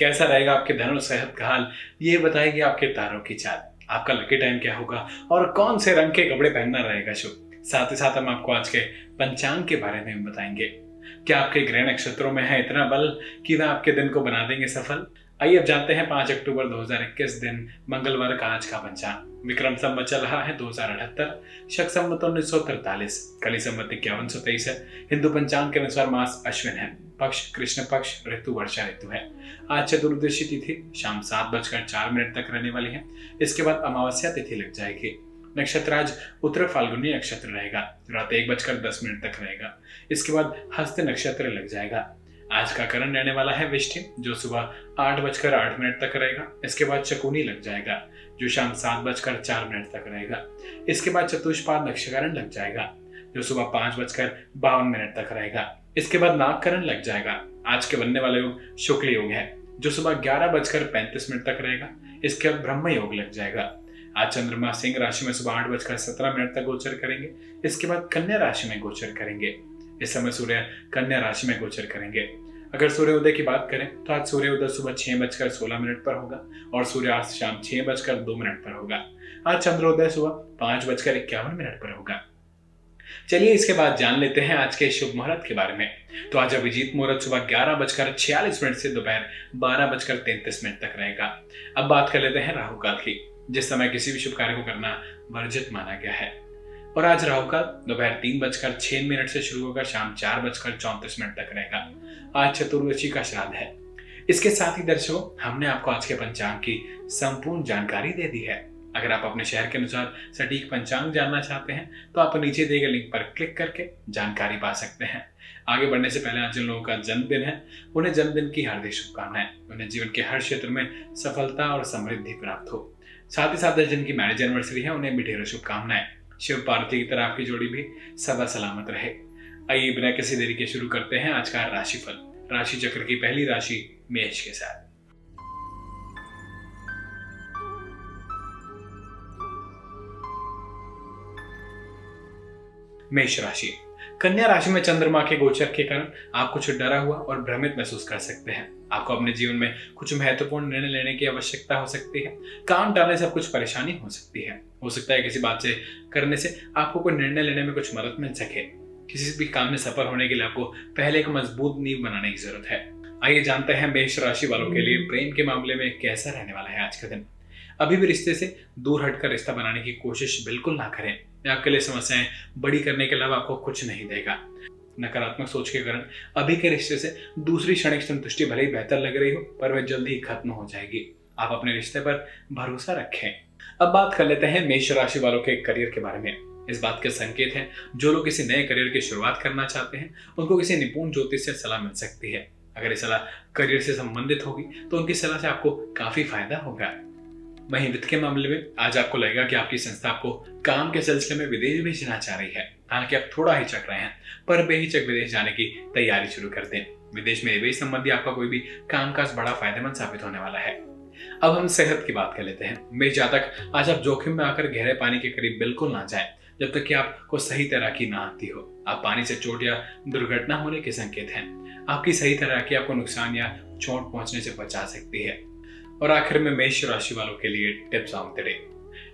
कैसा रहेगा आपके धन और सेहत का हाल ये बताएगी आपके तारों की चाल। आपका लकी टाइम क्या होगा? और कौन से रंग के कपड़े पहनना रहेगा शुभ? साथ ही साथ हम आपको आज के पंचांग के बारे में बताएँगे। क्या आपके ग्रह नक्षत्रों में है इतना बल कि वह आपके दिन को बना देंगे सफल? आइए अब जानते हैं पाँच अक्टूबर 2021 दिन, मंगलवार का आज का पंचांग। विक्रम संवत चल रहा है, दो हज़ार अठहत्तर। शक संबत उन्नीस सौ तरतालीस कली संवत इक्यावन सौ तेईस है। हिंदू पंचांग के अनुसार मास अश्विन है। पक्ष कृष्ण पक्ष, ऋतु वर्षा ऋतु है। आज चतुर्दशी तिथि, शाम सात बजकर चार मिनट तक रहने वाली है। इसके बाद अमावस्या तिथि लग जाएगी। नक्षत्र आज उत्तर फाल्गुनी नक्षत्र रहेगा। रात एक बजकर दस मिनट तक रहेगा। इसके बाद हस्त नक्षत्र लग जाएगा। आज का करण रहने वाला है विष्ठि जो सुबह आठ बजकर आठ मिनट तक रहेगा। इसके बाद चकुनी लग जाएगा, जो शाम सात बजकर चार मिनट तक रहेगा। इसके बाद चतुष्पाद नक्षकरण लग जाएगा, जो सुबह पाँच बजकर बावन मिनट तक रहेगा। इसके बाद नागकरण लग जाएगा। आज के बनने वाला योग शुक्ल योग है, जो सुबह ग्यारह बजकर पैंतीस मिनट तक रहेगा। इसके बाद ब्रह्म योग लग जाएगा। आज चंद्रमा सिंह राशि में सुबह आठ बजकर सत्रह मिनट तक गोचर करेंगे। इसके बाद कन्या राशि में गोचर करेंगे। इस समय सूर्य कन्या राशि में गोचर करेंगे। अगर सूर्योदय की बात करें तो आज सूर्योदय सुबह छह बजकर सोलह मिनट पर होगा और सूर्यास्त शाम छह बजकर दो मिनट पर होगा। आज चंद्रोदय सुबह पाँच बजकर इक्यावन मिनट पर होगा। चलिए इसके बाद जान लेते हैं आज के शुभ मुहूर्त के बारे में। तो आज अभिजीत मुहूर्त सुबह ग्यारह बजकर छियालीस मिनट से दोपहर बारह बजकर तैंतीस मिनट तक रहेगा। अब बात कर लेते हैं राहु काल की, जिस समय किसी भी शुभ कार्य को करना वर्जित माना गया है। और आज राहु का दोपहर तीन बजकर छह मिनट से शुरू होकर शाम चार बजकर चौंतीस मिनट तक रहेगा। आज चतुर्दशी का श्राद्ध है। इसके साथ ही दर्शकों, हमने आपको आज के पंचांग की संपूर्ण जानकारी दे दी है। अगर आप अपने शहर के अनुसार सटीक पंचांग जानना चाहते हैं तो आप नीचे दिए गए लिंक पर क्लिक करके जानकारी पा सकते हैं। आगे बढ़ने से पहले आज जिन लोगों का जन्मदिन है, उन्हें जन्मदिन की हार्दिक शुभकामनाएँ। उन्हें जीवन के हर क्षेत्र में सफलता और समृद्धि प्राप्त हो। साथ ही साथ जिनकी मैरिज एनिवर्सरी है, उन्हें भी ढेरों शुभकामनाएँ। शिव पार्वती की तरह आपकी जोड़ी भी सदा सलामत रहे। आइए बिना किसी देरी के शुरू करते हैं आज का राशिफल, राशि चक्र की पहली राशि मेष के साथ। मेष राशि, कन्या राशि में चंद्रमा के गोचर के कारण आप कुछ डरा हुआ और भ्रमित महसूस कर सकते हैं। आपको अपने जीवन में कुछ महत्वपूर्ण निर्णय लेने की आवश्यकता हो सकती है। काम टालने से कुछ परेशानी हो सकती है। हो सकता है किसी बात से करने से आपको कोई निर्णय लेने में कुछ मदद मिल सके। किसी भी काम में सफल होने के लिए आपको पहले एक मज़बूत नींव बनाने की ज़रूरत है। आइए जानते हैं मेष राशि वालों के लिए प्रेम के मामले में कैसा रहने वाला है आज का दिन। अभी भी रिश्ते से दूर हटकर रिश्ता बनाने की कोशिश बिल्कुल ना करें। आपके लिए समस्याएँ बड़ी करने के अलावा आपको कुछ नहीं देगा। नकारात्मक सोच के कारण अभी के रिश्ते से दूसरी क्षणिक संतुष्टि भले ही बेहतर लग रही हो, पर वह जल्दी ही खत्म हो जाएगी। आप अपने रिश्ते पर भरोसा रखें। अब बात कर लेते हैं मेष राशि वालों के करियर के बारे में। इस बात के संकेत हैं, जो लोग किसी नए करियर की शुरुआत करना चाहते हैं, उनको किसी निपुण ज्योतिष से सलाह मिल सकती है। अगर ये सलाह करियर से संबंधित होगी तो उनकी सलाह से आपको काफ़ी फ़ायदा होगा। वहीं वित्त के मामले में, आज आपको लगेगा कि आपकी संस्था आपको काम के सिलसिले में विदेश भेजना चाह रही है। हालाँकि आप थोड़ा हिचक रहे हैं, पर बेहिचक विदेश जाने की तैयारी शुरू कर दें। विदेश में निवेश संबंधी आपका कोई भी कामकाज बड़ा फ़ायदेमंद साबित होने वाला है। अब हम सेहत की बात कर लेते हैं। मेरे जातक, आज आप जोखिम में आकर गहरे पानी के करीब बिल्कुल ना जाए, जब तक कि आपको सही तरह की ना आती हो। आप पानी से चोट या दुर्घटना होने के संकेत हैं। आपकी सही तरह की आपको नुकसान या चोट पहुँचने से बचा सकती है। और आखिर में मेष राशि वालों के लिए tips on the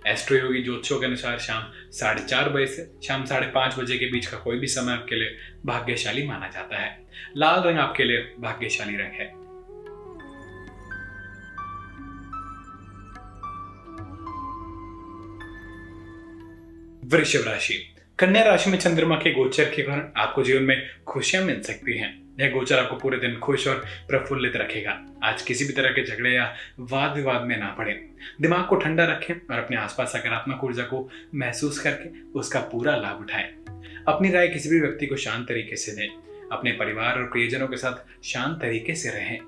Astro Yogi ज्योतिषों के अनुसार शाम साढ़े चार बजे से शाम साढ़े पाँच बजे के बीच का कोई भी समय आपके लिए भाग्यशाली माना जाता है। लाल रंग आपके लिए भाग्यशाली रंग है। वृषभ राशि। कन्या राशि में चंद्रमा के गोचर के कारण आपको जीवन में खुशियाँ मिल सकती हैं। यह गोचर आपको पूरे दिन खुश और प्रफुल्लित रखेगा। आज किसी भी तरह के झगड़े या वाद विवाद में ना पड़े। दिमाग को ठंडा रखें और अपने आसपास सकारात्मक ऊर्जा को महसूस करके उसका पूरा लाभ उठाएँ। अपनी राय किसी भी व्यक्ति को शांत तरीके से दें। अपने परिवार और प्रियजनों के साथ शांत तरीके से रहें।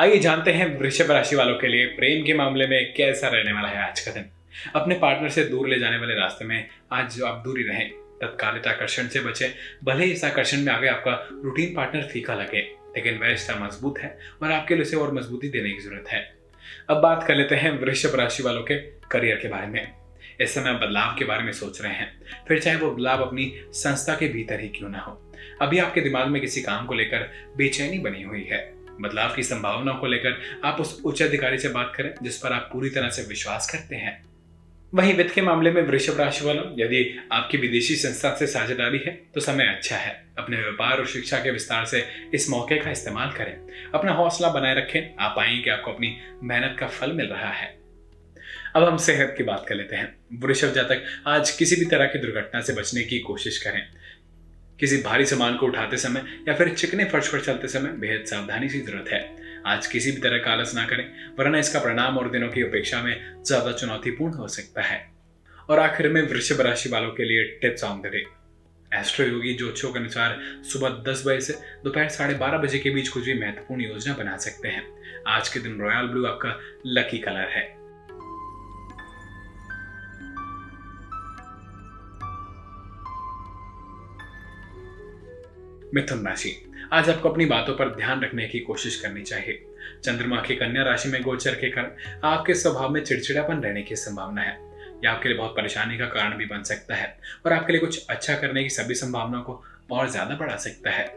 आइए जानते हैं वृषभ राशि वालों के लिए प्रेम के मामले में कैसा रहने वाला है आज का दिन। अपने पार्टनर से दूर ले जाने वाले रास्ते में आज जो आप दूरी रहें तत्कालित आकर्षण से बचे। भले ही इस आकर्षण में आगे आपका रूटीन पार्टनर फीका लगे, लेकिन वह रिश्ता मज़बूत है और आपके लिए उसे और मजबूती देने की ज़रूरत है। अब बात कर लेते हैं वृषभ राशि वालों के करियर के बारे में। इस समय बदलाव के बारे में सोच रहे हैं। फिर चाहे वो बदलाव अपनी संस्था के भीतर ही क्यों ना हो। अभी आपके दिमाग में किसी काम को लेकर बेचैनी बनी हुई है। बदलाव की संभावनाओं को लेकर आप उस उच्च अधिकारी से बात करें, जिस पर आप पूरी तरह से विश्वास करते हैं। वहीं वित्त के मामले में वृषभ राशि वालों, यदि आपकी विदेशी संस्था से साझेदारी है तो समय अच्छा है। अपने व्यापार और शिक्षा के विस्तार से इस मौके का इस्तेमाल करें। अपना हौसला बनाए रखें। आप पाएँगे कि आपको अपनी मेहनत का फल मिल रहा है। अब हम सेहत की बात कर लेते हैं। वृषभ जातक, आज किसी भी तरह की दुर्घटना से बचने की कोशिश करें। किसी भारी सामान को उठाते समय या फिर चिकने फर्श पर चलते समय बेहद सावधानी की ज़रूरत है। आज किसी भी तरह का आलस ना करें, वरना इसका परिणाम और दिनों की अपेक्षा में ज़्यादा चुनौतीपूर्ण हो सकता है। और आखिर में वृषभ राशि वालों के लिए tips on the day. Astroyogi ज्योतिषों के अनुसार सुबह दस बजे से दोपहर साढ़े बारह बजे के बीच कुछ भी महत्वपूर्ण योजना बना सकते हैं। आज के दिन रॉयल ब्लू आपका लकी कलर है। मिथुन राशि। आज आपको अपनी बातों पर ध्यान रखने की कोशिश करनी चाहिए। चंद्रमा की कन्या राशि में गोचर के कारण आपके स्वभाव में चिड़चिड़ापन रहने की संभावना है। यह आपके लिए बहुत परेशानी का कारण भी बन सकता है और आपके लिए कुछ अच्छा करने की सभी संभावनाओं को और ज़्यादा बढ़ा सकता है।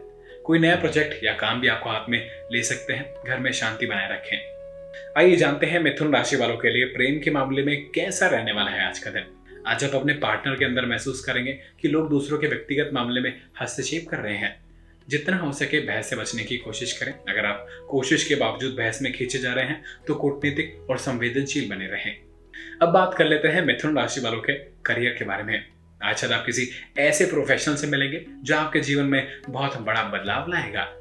कोई नया प्रोजेक्ट या काम भी आपको हाथ में ले सकते हैं, घर में शांति बनाए रखें। आइए जानते हैं मिथुन राशि वालों के लिए प्रेम के मामले में कैसा रहने वाला है आज का दिन। आज आप अपने पार्टनर के अंदर महसूस करेंगे कि लोग दूसरों के व्यक्तिगत मामले में हस्तक्षेप कर रहे हैं। जितना हो सके बहस से बचने की कोशिश करें। अगर आप कोशिश के बावजूद बहस में खींचे जा रहे हैं तो कूटनीतिक और संवेदनशील बने रहें। अब बात कर लेते हैं मिथुन राशि वालों के करियर के बारे में। आज आप किसी ऐसे प्रोफेशनल से मिलेंगे, जो आपके जीवन में बहुत बड़ा बदलाव लाएगा।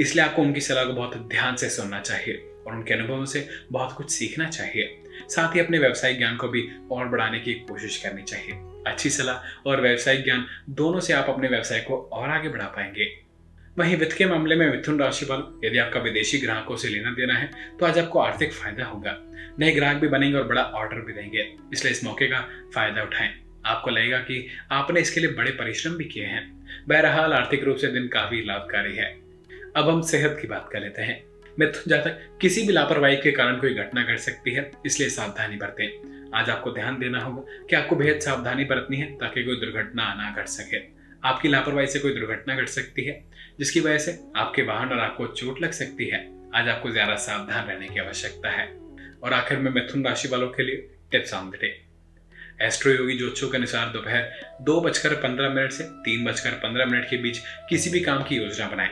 इसलिए आपको उनकी सलाह को बहुत ध्यान से सुनना चाहिए और उनके अनुभवों से बहुत कुछ सीखना चाहिए। साथ ही अपने व्यवसायिक ज्ञान को भी और बढ़ाने की कोशिश करनी चाहिए। अच्छी सलाह और व्यवसायिक ज्ञान दोनों से आप अपने व्यवसाय को और आगे बढ़ा पाएँगे। वहीं वित्त के मामले में मिथुन राशि वालों यदि आपका विदेशी ग्राहकों से लेना देना है तो आज आपको आर्थिक फ़ायदा होगा। नए ग्राहक भी बनेंगे और बड़ा ऑर्डर भी देंगे। इसलिए इस मौके का फ़ायदा उठाएँ। आपको लगेगा कि आपने इसके लिए बड़े परिश्रम भी किए हैं। बहरहाल, आर्थिक रूप से दिन काफ़ी लाभकारी है। अब हम सेहत की बात कर लेते हैं। मिथुन जातक, किसी भी लापरवाही के कारण कोई घटना घट सकती है, इसलिए सावधानी बरतें। आज आपको ध्यान देना होगा कि आपको बेहद सावधानी बरतनी है ताकि कोई दुर्घटना ना घट सके। आपकी लापरवाही से कोई दुर्घटना घट सकती है जिसकी वजह से आपके वाहन और आपको चोट लग सकती है। आज आपको ज़्यादा सावधान रहने की आवश्यकता है। और आखिर में मिथुन राशि वालों के लिए tips on the day. Astroyogi ज्योतिषों के अनुसार दोपहर दो बजकर पंद्रह मिनट से तीन बजकर पंद्रह मिनट के बीच किसी भी काम की योजना बनाएँ।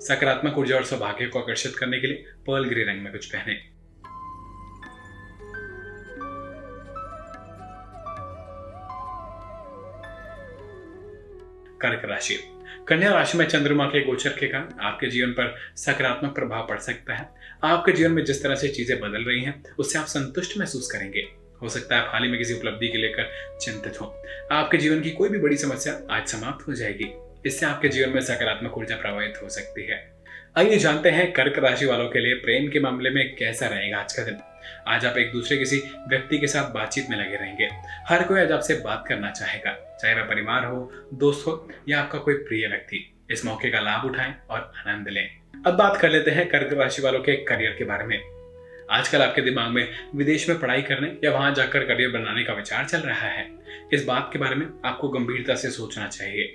सकारात्मक ऊर्जा और सौभाग्य को आकर्षित करने के लिए पर्ल ग्रे रंग में कुछ पहने। कर्क राशि। कन्या राशि में चंद्रमा के गोचर के कारण आपके जीवन पर सकारात्मक प्रभाव पड़ सकता है। आपके जीवन में जिस तरह से चीज़ें बदल रही हैं, उससे आप संतुष्ट महसूस करेंगे। हो सकता है आप हाल ही में किसी उपलब्धि के लेकर चिंतित हो। आपके जीवन की कोई भी बड़ी समस्या आज समाप्त हो जाएगी। इससे आपके जीवन में सकारात्मक ऊर्जा प्रभावित हो सकती है। आइए जानते हैं कर्क राशि वालों के लिए प्रेम के मामले में कैसा रहेगा आज का दिन। आज आप एक दूसरे किसी व्यक्ति के साथ बातचीत में लगे रहेंगे। हर कोई आज आपसे बात करना चाहेगा, चाहे वह परिवार हो, दोस्त हो, या आपका कोई प्रिय व्यक्ति। इस मौके का लाभ उठाएँ और आनंद लें। अब बात कर लेते हैं कर्क राशि वालों के करियर के बारे में। आजकल आपके दिमाग में विदेश में पढ़ाई करने या वहाँ जाकर करियर बनाने का विचार चल रहा है। इस बात के बारे में आपको गंभीरता से सोचना चाहिए।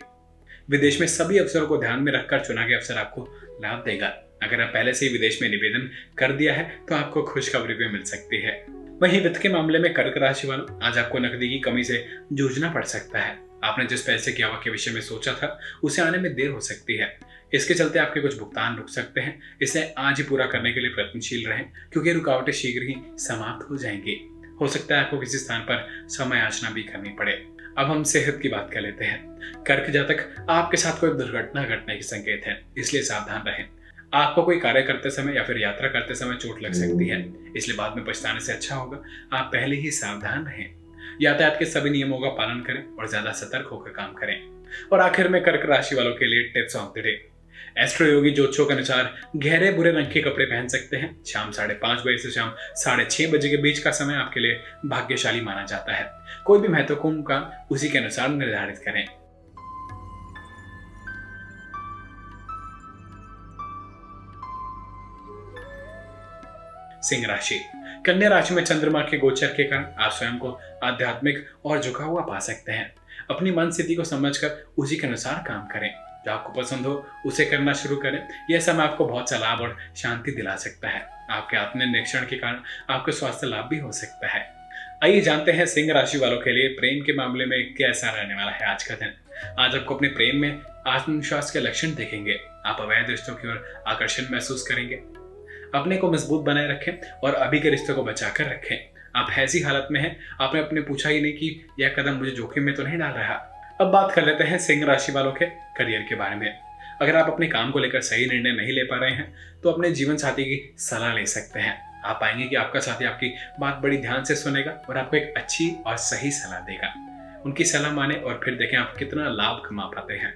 विदेश में सभी अवसरों को ध्यान में रखकर चुना गया अवसर आपको लाभ देगा। अगर आप पहले से ही विदेश में निवेदन कर दिया है तो आपको खुशखबरी भी मिल सकती है। वहीं वित्त के मामले में कर्क राशि वालों, आज आपको नकदी की कमी से जूझना पड़ सकता है। आपने जिस पैसे की आवक के विषय में सोचा था, उसे आने में देर हो सकती है। इसके चलते आपके कुछ भुगतान रुक सकते हैं। इसे आज ही पूरा करने के लिए प्रयत्नशील रहें, क्योंकि रुकावटें शीघ्र ही समाप्त हो जाएँगी। हो सकता है आपको किसी स्थान पर समय याचना भी करनी पड़े। अब हम सेहत की बात कर लेते हैं। कर्क जातक आपके साथ कोई दुर्घटना घटने के संकेत है, इसलिए सावधान रहें। आपको कोई कार्य करते समय या फिर यात्रा करते समय चोट लग सकती है। इसलिए बाद में पछताने से अच्छा होगा। आप पहले ही सावधान रहें। यातायात के सभी नियमों का पालन करें और ज़्यादा सतर्क होकर काम करें। और आखिर में कर्क राशि वालों के लिए tips of the day. Astroyogi ज्योतिषों के अनुसार गहरे बुरे रंग के कपड़े पहन सकते हैं। शाम साढ़े पाँच बजे से शाम साढ़े छह बजे के बीच का समय आपके लिए भाग्यशाली माना जाता है। कोई भी महत्वपूर्ण काम उसी के अनुसार निर्धारित करें। सिंह राशि। कन्या राशि में चंद्रमा के गोचर के कारण आप स्वयं को आध्यात्मिक और झुका हुआ पा सकते हैं। अपनी मन स्थिति को समझकर उसी के अनुसार काम करें। जो आपको पसंद हो, उसे करना शुरू करें। यह समय आपको बहुत सा लाभ और शांति दिला सकता है। आपके आत्म निरीक्षण के कारण आपको स्वास्थ्य लाभ भी हो सकता है। आइए जानते हैं सिंह राशि वालों के लिए प्रेम के मामले में कैसा रहने वाला है आज का दिन। आज आपको अपने प्रेम में आत्मविश्वास के लक्षण देखेंगे। आप अवैध रिश्तों की ओर आकर्षण महसूस करेंगे। अपने को मज़बूत बनाए रखें और अभी के रिश्ते को बचाकर रखें। आप ऐसी हालत में हैं, आपने अपने पूछा ही नहीं कि यह कदम मुझे जोखिम में तो नहीं डाल रहा। अब बात कर लेते हैं सिंह राशि वालों के करियर के बारे में। अगर आप अपने काम को लेकर सही निर्णय नहीं ले पा रहे हैं तो अपने जीवन साथी की सलाह ले सकते हैं। आप पाएँगे कि आपका साथी आपकी बात बड़ी ध्यान से सुनेगा और आपको एक अच्छी और सही सलाह देगा। उनकी सलाह माने और फिर देखें आप कितना लाभ कमा पाते हैं।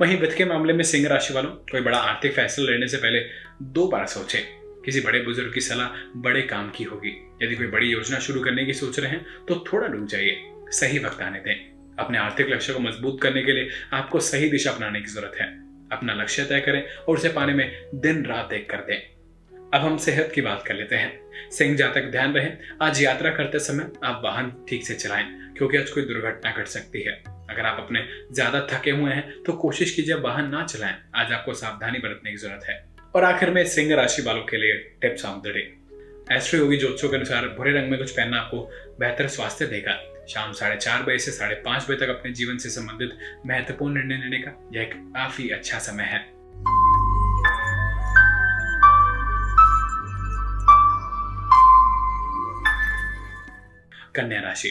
वहीं वित्त के मामले में सिंह राशि वालों, कोई बड़ा आर्थिक फैसला लेने से पहले दो बार सोचें। किसी बड़े बुज़ुर्ग की सलाह बड़े काम की होगी। यदि कोई बड़ी योजना शुरू करने की सोच रहे हैं तो थोड़ा डूब जाइए। सही वक्त आने दें। अपने आर्थिक लक्ष्य को मज़बूत करने के लिए आपको सही दिशा अपनाने की ज़रूरत है। अपना लक्ष्य तय करें और उसे पाने में दिन रात एक कर दें। अब हम सेहत की बात कर लेते हैं। सिंह जातक ध्यान रहे, आज यात्रा करते समय आप वाहन ठीक से चलाएँ, क्योंकि आज कोई दुर्घटना घट सकती है। अगर आप अपने ज़्यादा थके हुए हैं तो कोशिश कीजिए वाहन ना चलाएँ। आज आपको सावधानी बरतने की ज़रूरत है। और आखिर में सिंह राशि वालों के लिए tips of the day. Astroyogi ज्योतिषों के अनुसार भूरे रंग में कुछ पहनना आपको बेहतर स्वास्थ्य देगा। शाम साढ़े चार बजे से साढ़े पाँच बजे तक अपने जीवन से संबंधित महत्वपूर्ण निर्णय लेने का यह एक काफ़ी अच्छा समय है। कन्या राशि।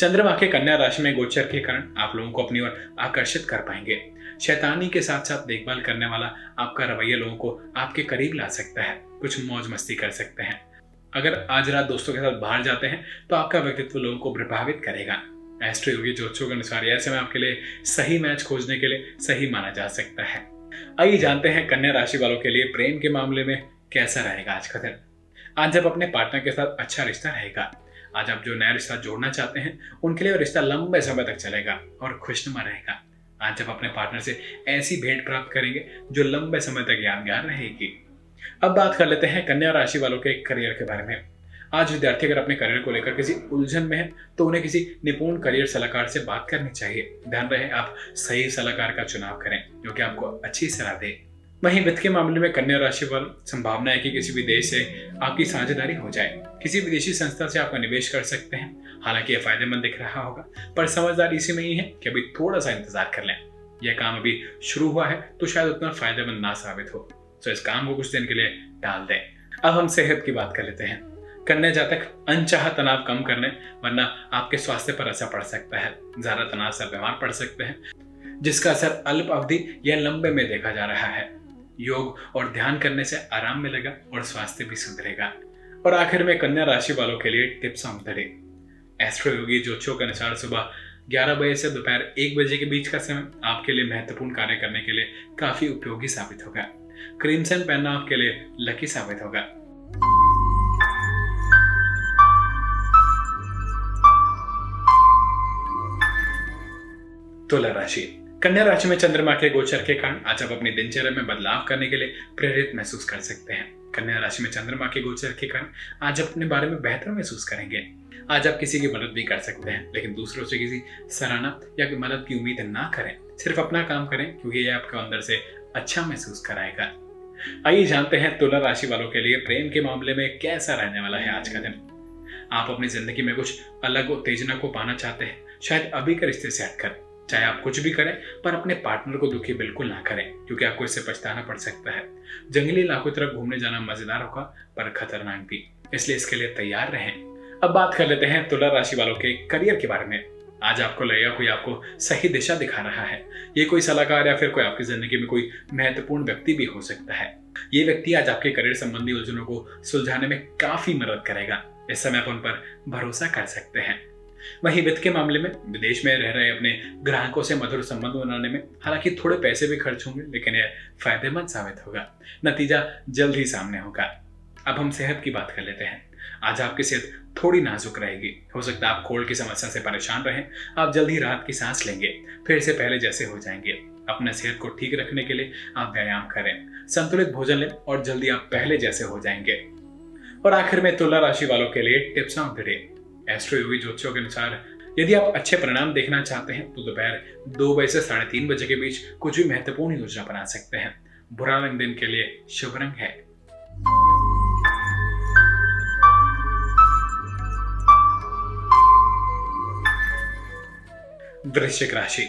चंद्रमा के कन्या राशि में गोचर के कारण आप लोगों को अपनी ओर आकर्षित कर पाएँगे। शैतानी के साथ साथ देखभाल करने वाला आपका रवैया लोगों को आपके करीब ला सकता है। कुछ मौज मस्ती कर सकते हैं। अगर आज रात दोस्तों के साथ बाहर जाते हैं तो आपका व्यक्तित्व लोगों को प्रभावित करेगा। एस्ट्रो योगी ज्योतिषों के अनुसार ऐसे में आपके लिए सही मैच खोजने के लिए सही माना जा सकता है। आइए जानते हैं कन्या राशि वालों के लिए प्रेम के मामले में कैसा रहेगा आज का दिन। आज जब अपने पार्टनर के साथ अच्छा रिश्ता रहेगा आज आप जो नया रिश्ता जोड़ना चाहते हैं, उनके लिए रिश्ता लंबे समय तक चलेगा और खुशनुमा रहेगा। आज जब अपने पार्टनर से ऐसी भेंट प्राप्त करेंगे, जो लंबे समय तक यादगार रहेगी। अब बात कर लेते हैं कन्या राशि वालों के करियर के बारे में। आज विद्यार्थी अगर अपने करियर को लेकर किसी उलझन में है तो उन्हें किसी निपुण करियर सलाहकार से बात करनी चाहिए। ध्यान रहे, आप सही सलाहकार का चुनाव करें, जो कि आपको अच्छी सलाह दे। वहीं वित्त के मामले में कन्या राशि पर संभावना है कि किसी भी देश से आपकी साझेदारी हो जाए। किसी विदेशी संस्था से आपका निवेश कर सकते हैं। हालाँकि यह फ़ायदेमंद दिख रहा होगा, पर समझदारी इसी में ही है कि अभी थोड़ा सा इंतज़ार कर लें। यह काम अभी शुरू हुआ है तो शायद उतना फ़ायदेमंद ना साबित हो। तो इस काम को कुछ दिन के लिए डाल दें। अब हम सेहत की बात कर लेते हैं। कन्या जातक अनचाह तनाव कम करने, वरना आपके स्वास्थ्य पर असर पड़ सकता है। ज़्यादा तनाव से बीमार पड़ सकते हैं, जिसका असर अल्प अवधि या लंबे में देखा जा रहा है। योग और ध्यान करने से आराम मिलेगा और स्वास्थ्य भी सुधरेगा और आखिर में कन्या राशि वालों के लिए टिप्स ऑफ़ द एस्ट्रो योगी ज्योतिषों के अनुसार सुबह 11 बजे से दोपहर एक बजे के बीच का समय आपके लिए महत्वपूर्ण कार्य करने के लिए काफ़ी उपयोगी साबित होगा। क्रीमसन पहनना आपके लिए लकी साबित होगा। तुला राशि। कन्या राशि में चंद्रमा के गोचर के कारण आज आप अपनी दिनचर्या में बदलाव करने के लिए प्रेरित महसूस कर सकते हैं। कन्या राशि में चंद्रमा के गोचर के कारण आज अपने बारे में बेहतर महसूस करेंगे। आज आप किसी की मदद भी कर सकते हैं, लेकिन दूसरों से किसी सराहना या मदद की उम्मीद ना करें। सिर्फ़ अपना काम करें, क्योंकि ये आपको अंदर से अच्छा महसूस कराएगा। आइए जानते हैं तुला राशि वालों के लिए प्रेम के मामले में कैसा रहने वाला है आज का दिन। आप अपनी ज़िंदगी में कुछ अलग उत्तेजना को पाना चाहते हैं, शायद अभी के रिश्ते से हटकर। चाहे आप कुछ भी करें, पर अपने पार्टनर को दुखी बिल्कुल ना करें, क्योंकि आपको इससे पछताना पड़ सकता है। जंगली इलाकों तरफ़ घूमने जाना मज़ेदार होगा, पर खतरनाक भी। इसलिए इसके लिए तैयार रहें। अब बात कर लेते हैं तुला राशि वालों के करियर के बारे में। आज आपको लगेगा कोई आपको सही दिशा दिखा रहा है। ये कोई सलाहकार या फिर कोई आपकी ज़िंदगी में कोई महत्वपूर्ण व्यक्ति भी हो सकता है। ये व्यक्ति आज आपके करियर संबंधी उलझनों को सुलझाने में काफ़ी मदद करेगा। इस समय आप उन पर भरोसा कर सकते हैं। वहीं वित्त के मामले में विदेश में रह रहे अपने ग्राहकों से मधुर संबंध बनाने में हालाँकि थोड़े पैसे भी खर्च होंगे, लेकिन यह फ़ायदेमंद साबित होगा। नतीजा जल्द ही सामने होगा। अब हम सेहत की बात कर लेते हैं। आज आपकी सेहत थोड़ी नाजुक रहेगी। हो सकता है आप कोल्ड की समस्या से परेशान रहें। आप जल्द ही राहत की सांस लेंगे। फिर से पहले जैसे हो जाएँगे। अपने सेहत को ठीक रखने के लिए आप व्यायाम करें। संतुलित भोजन लें और जल्दी आप पहले जैसे हो जाएँगे। और आखिर में तुला राशि वालों के लिए tips of the. Day Astroyogi ज्योतिषों के अनुसार यदि आप अच्छे परिणाम देखना चाहते हैं तो दोपहर दो बजे से साढ़े तीन बजे के बीच कुछ भी महत्वपूर्ण योजना बना सकते हैं। बुरा रंग दिन के लिए शुभ रंग है। वृश्चिक राशि।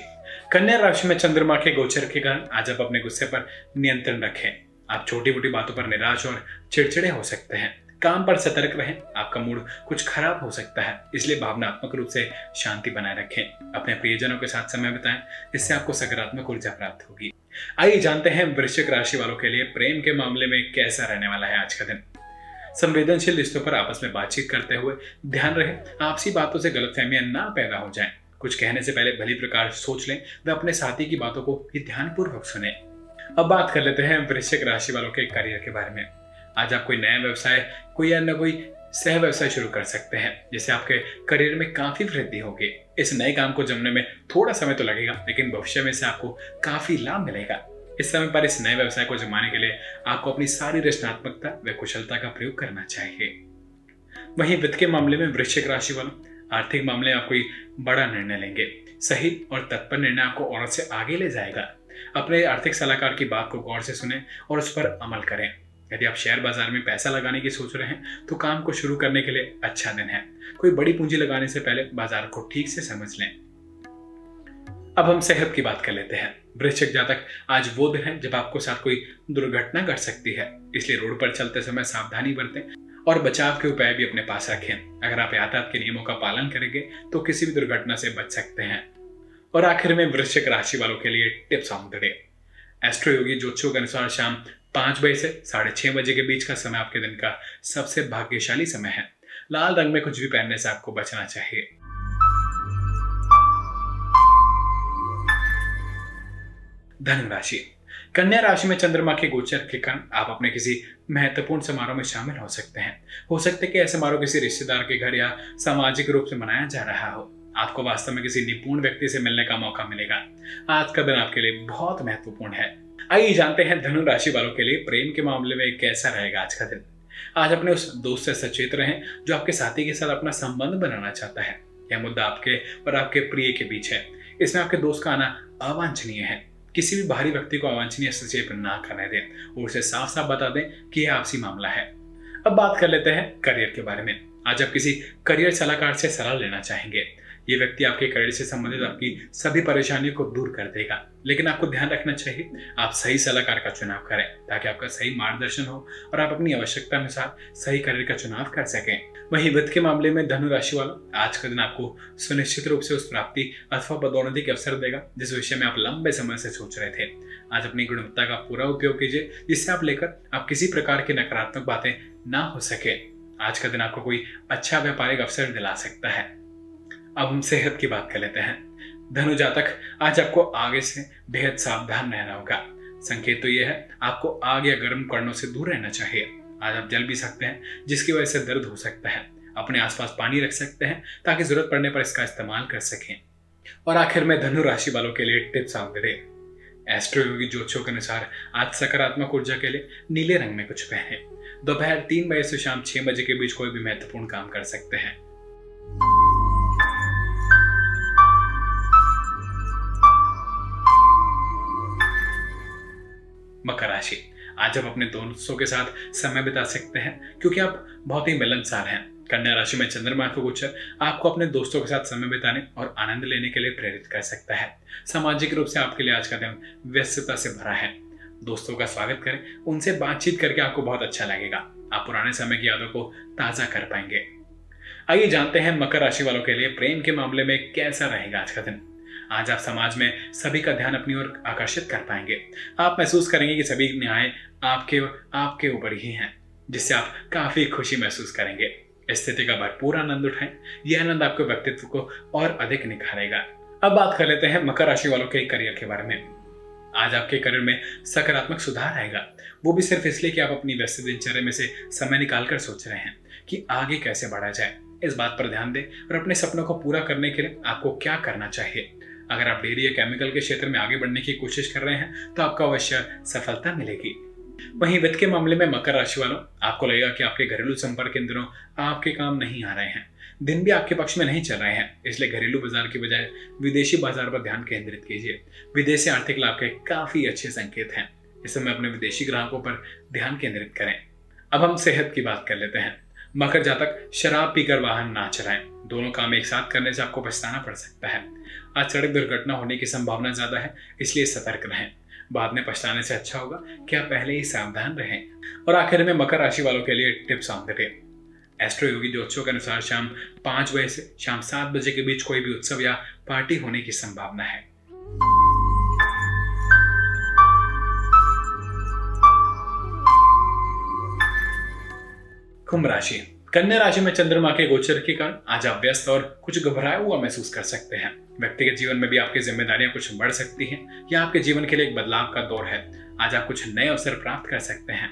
कन्या राशि में चंद्रमा के गोचर के कारण आज आप अपने गुस्से पर नियंत्रण रखें। आप छोटी मोटी बातों पर निराश और चिड़चिड़े हो सकते हैं। काम पर सतर्क रहें, आपका मूड कुछ खराब हो सकता है, इसलिए भावनात्मक रूप से शांति बनाए रखें। अपने प्रियजनों के साथ समय बिताएँ, इससे आपको सकारात्मक ऊर्जा प्राप्त होगी। आइए जानते हैं वृश्चिक राशि वालों के लिए प्रेम के मामले में कैसा रहने वाला है आज का दिन। संवेदनशील रिश्तों पर आपस में बातचीत करते हुए ध्यान रहे, आपसी बातों से गलतफहमियाँ ना पैदा हो जाएँ। कुछ कहने से पहले भली प्रकार सोच लें, व अपने साथी की बातों को ध्यानपूर्वक सुने। अब बात कर लेते हैं वृश्चिक राशि वालों के करियर के बारे में। आज आप कोई नया व्यवसाय, कोई या अन्य कोई सह व्यवसाय शुरू कर सकते हैं, जिससे आपके करियर में काफ़ी वृद्धि होगी। इस नए काम को जमने में थोड़ा समय तो लगेगा, लेकिन भविष्य में से आपको काफ़ी लाभ मिलेगा। इस समय पर इस नए व्यवसाय को जमाने के लिए आपको अपनी सारी रचनात्मकता व कुशलता का प्रयोग करना चाहिए। वहीं वित्त के मामले में वृश्चिक राशि वालों, आर्थिक मामले में आप कोई बड़ा निर्णय लेंगे। सही और तत्पर निर्णय आपको औरत से आगे ले जाएगा। अपने आर्थिक सलाहकार की बात को गौर से सुने और उस पर अमल करें। यदि आप शेयर बाज़ार में पैसा लगाने की सोच रहे हैं तो काम को शुरू करने के लिए अच्छा दिन है। कोई बड़ी पूंजी लगाने से पहले बाज़ार को ठीक से समझ लें। अब हम सेहत की बात कर लेते हैं। वृश्चिक जातक आज वो दिन है जब आपको साथ कोई दुर्घटना घट सकती है, इसलिए रोड पर चलते समय सावधानी बरतें और बचाव के उपाय भी अपने पास रखें। अगर आप यातायात के नियमों का पालन करेंगे तो किसी भी दुर्घटना से बच सकते हैं। और आखिर में वृश्चिक राशि वालों के लिए tips on the day Astroyogi ज्योतिषों के अनुसार शाम पाँच बजे से साढ़े छह बजे के बीच का समय आपके दिन का सबसे भाग्यशाली समय है। लाल रंग में कुछ भी पहनने से आपको बचना चाहिए। धन राशि कन्या राशि में चंद्रमा के गोचर के कारण आप अपने किसी महत्वपूर्ण समारोह में शामिल हो सकते हैं। हो सकते कि ऐसा समारोह किसी रिश्तेदार के घर या सामाजिक रूप से मनाया जा रहा हो। आपको वास्तव में किसी निपुण व्यक्ति से मिलने का मौका मिलेगा। आज का दिन आपके लिए बहुत महत्वपूर्ण है। आइए जानते हैं धनु राशि वालों के लिए प्रेम के मामले में कैसा रहेगा आज का दिन। आज अपने उस दोस्त से सचेत रहें, जो आपके साथी के साथ अपना संबंध बनाना चाहता है। यह मुद्दा आपके और आपके प्रिय के बीच है। इसमें आपके दोस्त का आना अवांछनीय है। किसी भी बाहरी व्यक्ति को अवांछनीय सचेत ना करने दें। और उसे साफ़ साफ़ बता दें कि यह आपसी मामला है। अब बात कर लेते हैं करियर के बारे में। आज आप किसी करियर सलाहकार से सलाह लेना चाहेंगे। ये व्यक्ति आपके करियर से संबंधित आपकी सभी परेशानियों को दूर कर देगा। लेकिन आपको ध्यान रखना चाहिए, आप सही सलाहकार का चुनाव करें, ताकि आपका सही मार्गदर्शन हो और आप अपनी आवश्यकता अनुसार सही करियर का चुनाव कर सकें। वहीं वित्त के मामले में धनु राशि वालों आज का दिन आपको सुनिश्चित रूप से उस प्राप्ति अथवा पदोन्नति के अवसर देगा, जिस विषय में आप लंबे समय से सोच रहे थे। आज अपनी गुणवत्ता का पूरा उपयोग कीजिए, जिससे आप लेकर आप किसी प्रकार की नकारात्मक बातें ना हो सके। आज का दिन आपको कोई अच्छा व्यापारिक अवसर दिला सकता है। अब हम सेहत की बात कर लेते हैं। धनु जातक आज आपको आगे से बेहद सावधान रहना होगा। संकेत तो यह है, आपको आग या गर्म करणों से दूर रहना चाहिए। आज आप जल भी सकते हैं, जिसकी वजह से दर्द हो सकता है। अपने आसपास पानी रख सकते हैं, ताकि ज़रूरत पड़ने पर इसका इस्तेमाल कर सकें। और आखिर में धनु राशि वालों के लिए टिप्स आप दे। एस्ट्रो योगी ज्योतिषों के अनुसार, आज सकारात्मक ऊर्जा के लिए नीले रंग में कुछ पहने। दोपहर तीन बजे से शाम छह बजे के बीच कोई भी महत्वपूर्ण काम कर सकते हैं। मकर राशि। आज आप अपने दोस्तों के साथ समय बिता सकते हैं, क्योंकि आप बहुत ही मिलनसार हैं। कन्या राशि में चंद्रमा का गोचर आपको अपने दोस्तों के साथ समय बिताने और आनंद लेने के लिए प्रेरित कर सकता है। सामाजिक रूप से आपके लिए आज का दिन व्यस्तता से भरा है। दोस्तों का स्वागत करें, उनसे बातचीत करके आपको बहुत अच्छा लगेगा। आप पुराने समय की यादों को ताज़ा कर पाएँगे। आइए जानते हैं मकर राशि वालों के लिए प्रेम के मामले में कैसा रहेगा आज का दिन। आज आप समाज में सभी का ध्यान अपनी ओर आकर्षित कर पाएँगे। आप महसूस करेंगे कि सभी न्याय आपके आपके ऊपर ही हैं, जिससे आप काफ़ी खुशी महसूस करेंगे। स्थिति का भरपूर आनंद उठाएँ। यह आनंद आपके व्यक्तित्व को और अधिक निखारेगा। अब बात कर लेते हैं मकर राशि वालों के करियर के बारे में। आज आपके करियर में सकारात्मक सुधार आएगा। वो भी सिर्फ़ इसलिए कि आप अपनी व्यस्त दिनचर्या में से समय निकाल कर सोच रहे हैं कि आगे कैसे बढ़ा जाए। इस बात पर ध्यान दें और अपने सपनों को पूरा करने के लिए आपको क्या करना चाहिए? अगर आप डेयरी या केमिकल के क्षेत्र में आगे बढ़ने की कोशिश कर रहे हैं तो आपको अवश्य सफलता मिलेगी। वहीं वित्त के मामले में मकर राशि वालों, आपको लगेगा कि आपके घरेलू संपर्क इन दिनों आपके काम नहीं आ रहे हैं। दिन भी आपके पक्ष में नहीं चल रहे हैं, इसलिए घरेलू बाज़ार की बजाय विदेशी बाज़ार पर ध्यान केंद्रित कीजिए। विदेशी आर्थिक लाभ के काफ़ी अच्छे संकेत हैं। इस समय अपने विदेशी ग्राहकों पर ध्यान केंद्रित करें। अब हम सेहत की बात कर लेते हैं। मकर जातक शराब पीकर वाहन ना चलाएँ। दोनों काम एक साथ करने से आपको पछताना पड़ सकता है। आज सड़क दुर्घटना होने की संभावना ज़्यादा है, इसलिए सतर्क रहें। बाद में पछताने से अच्छा होगा कि आप पहले ही सावधान रहें। और आखिर में मकर राशि वालों के लिए tips on the day. Astroyogi ज्योतिषों के अनुसार शाम पाँच बजे से शाम सात बजे के बीच कोई भी उत्सव या पार्टी होने की संभावना है। कुंभ राशि। कन्या राशि में चंद्रमा के गोचर के कारण आज आप व्यस्त और कुछ घबराया हुआ महसूस कर सकते हैं। व्यक्तिगत जीवन में भी आपकी जिम्मेदारियाँ कुछ बढ़ सकती हैं, या आपके जीवन के लिए एक बदलाव का दौर है। आज आप कुछ नए अवसर प्राप्त कर सकते हैं।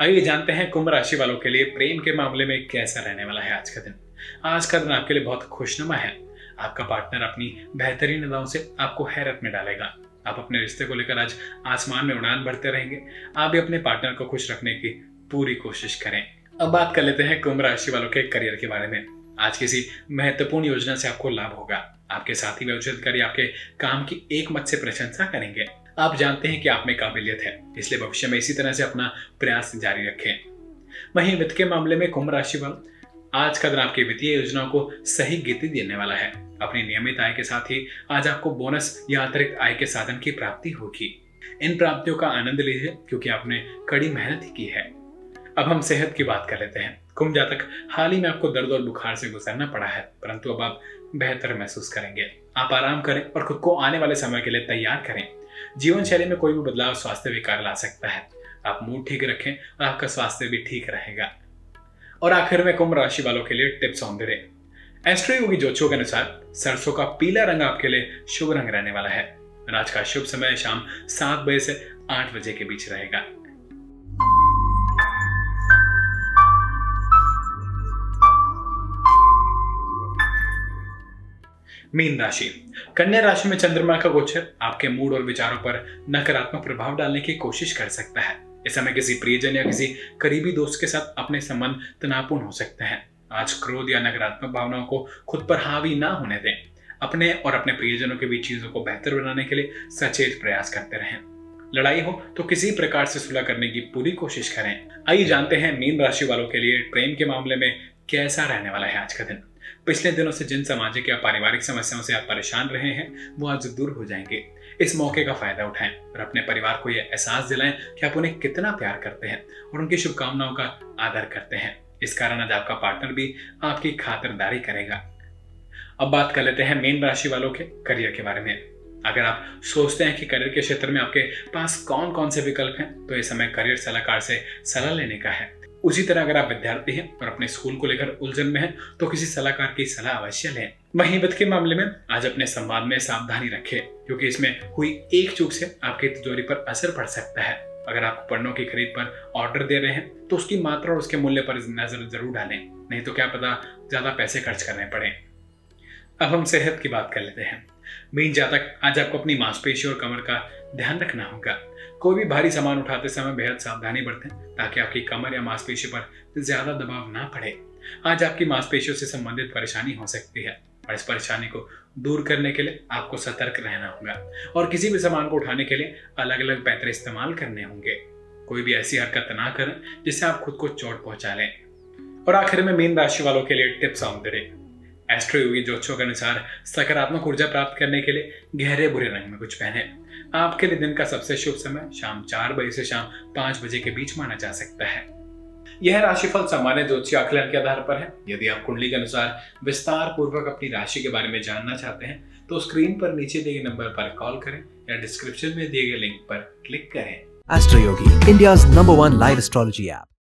आइए जानते हैं कुंभ राशि वालों के लिए प्रेम के मामले में कैसा रहने वाला है आज का दिन। आज का दिन आपके लिए बहुत खुशनुमा है। आपका पार्टनर अपनी बेहतरीन अदाओं से आपको हैरत में डालेगा। आप अपने रिश्ते को लेकर आज आसमान में उड़ान भरते रहेंगे। आप भी अपने पार्टनर को खुश रखने की पूरी कोशिश करें। अब बात कर लेते हैं कुंभ राशि वालों के करियर के बारे में। आज किसी महत्वपूर्ण योजना से आपको लाभ होगा। आपके साथी व उच्चधिकारी आपके काम की एक मत से प्रशंसा करेंगे। आप जानते हैं कि आप में काबिलियत है, इसलिए भविष्य में इसी तरह से अपना प्रयास जारी रखें। वहीं वित्त के मामले में कुंभ राशि वाल, आज का दिन आपकी वित्तीय योजनाओं को सही गति देने वाला है। अपनी नियमित आय के साथ ही आज आपको बोनस या अतिरिक्त आय के साधन की प्राप्ति होगी। इन प्राप्तियों का आनंद लीजिए, क्योंकि आपने कड़ी मेहनत की है। अब हम सेहत की बात कर लेते हैं। कुंभ जातक, हाल ही में आपको दर्द और बुखार से गुजरना पड़ा है, परंतु अब आप बेहतर महसूस करेंगे। आप आराम करें और खुद को आने वाले समय के लिए तैयार करें। जीवन शैली में कोई भी बदलाव स्वास्थ्य विकार ला सकता है। आप मूड ठीक रखें और आपका स्वास्थ्य भी ठीक रहेगा। और आखिर में कुंभ राशि वालों के लिए tips on the day. Astroyogi ज्योतिषों के अनुसार, सरसों का पीला रंग आपके लिए शुभ रंग रहने वाला है। आज का शुभ समय शाम सात बजे से आठ बजे के बीच रहेगा। मीन राशि। कन्या राशि में चंद्रमा का गोचर आपके मूड और विचारों पर नकारात्मक प्रभाव डालने की कोशिश कर सकता है। इस समय किसी प्रियजन या किसी करीबी दोस्त के साथ अपने संबंध तनावपूर्ण हो सकते हैं। आज क्रोध या नकारात्मक भावनाओं को खुद पर हावी ना होने दें। अपने और अपने प्रियजनों के बीच चीज़ों को बेहतर बनाने के लिए सचेत प्रयास करते रहें। लड़ाई हो तो किसी प्रकार से सुलह करने की पूरी कोशिश करें। आइए जानते हैं मीन राशि वालों के लिए प्रेम के मामले में कैसा रहने वाला है आज का दिन। पिछले दिनों से जिन सामाजिक या पारिवारिक समस्याओं से आप परेशान रहे हैं, वो आज दूर हो जाएँगे। इस मौके का फ़ायदा उठाएँ और अपने परिवार को यह एहसास दिलाएँ कि आप उन्हें कितना प्यार करते हैं और उनकी शुभकामनाओं का आदर करते हैं। इस कारण आज आपका पार्टनर भी आपकी खातिरदारी करेगा। अब बात कर लेते हैं मेन राशि वालों के करियर के बारे में। अगर आप सोचते हैं कि करियर के क्षेत्र में आपके पास कौन कौन से विकल्प हैं तो इस समय करियर सलाहकार से सलाह लेने का है। उसी तरह अगर आप विद्यार्थी हैं और अपने स्कूल को लेकर उलझन में हैं तो किसी सलाहकार की सलाह अवश्य लें। वित्त के मामले में आज अपने संवाद में सावधानी रखें, क्योंकि इसमें हुई एक चूक से आपकी तिजोरी पर असर पड़ सकता है। अगर आप पन्नों की खरीद पर ऑर्डर दे रहे हैं तो उसकी मात्रा और उसके मूल्य पर नज़र ज़रूर डालें, नहीं तो क्या पता ज़्यादा पैसे खर्च करने पड़े। अब हम सेहत की बात कर लेते हैं। मीन जातक, आज आपको अपनी मांसपेशी और कमर का ध्यान रखना होगा। कोई भी भारी सामान उठाते समय बेहद सावधानी बरतें, ताकि आपकी कमर या मांसपेशी पर ज़्यादा दबाव ना पड़े। आज आपकी मांसपेशियों से संबंधित परेशानी हो सकती है, और इस परेशानी को दूर करने के लिए आपको सतर्क रहना होगा, और किसी भी सामान को उठाने के लिए अलग अलग पैतरे इस्तेमाल करने होंगे। कोई भी ऐसी हरकत ना करें, जिससे आप खुद को चोट पहुँचा लें। और आखिर में मीन राशि वालों के लिए टिप्स ऑन द एस्ट्रो योगी ज्योतिषों के अनुसार सकारात्मक ऊर्जा प्राप्त करने के लिए गहरे बुरे रंग में कुछ पहने। आपके लिए दिन का सबसे शुभ समय शाम चार बजे से शाम पाँच बजे के बीच माना जा सकता है। यह राशिफल सामान्य ज्योतिष आकलन के आधार पर है। यदि आप कुंडली के अनुसार विस्तार पूर्वक अपनी राशि के बारे में जानना चाहते हैं तो स्क्रीन पर नीचे दिए गए नंबर पर कॉल करें या डिस्क्रिप्शन में दिए गए लिंक पर क्लिक करें। Astroyogi India number one live astrology app.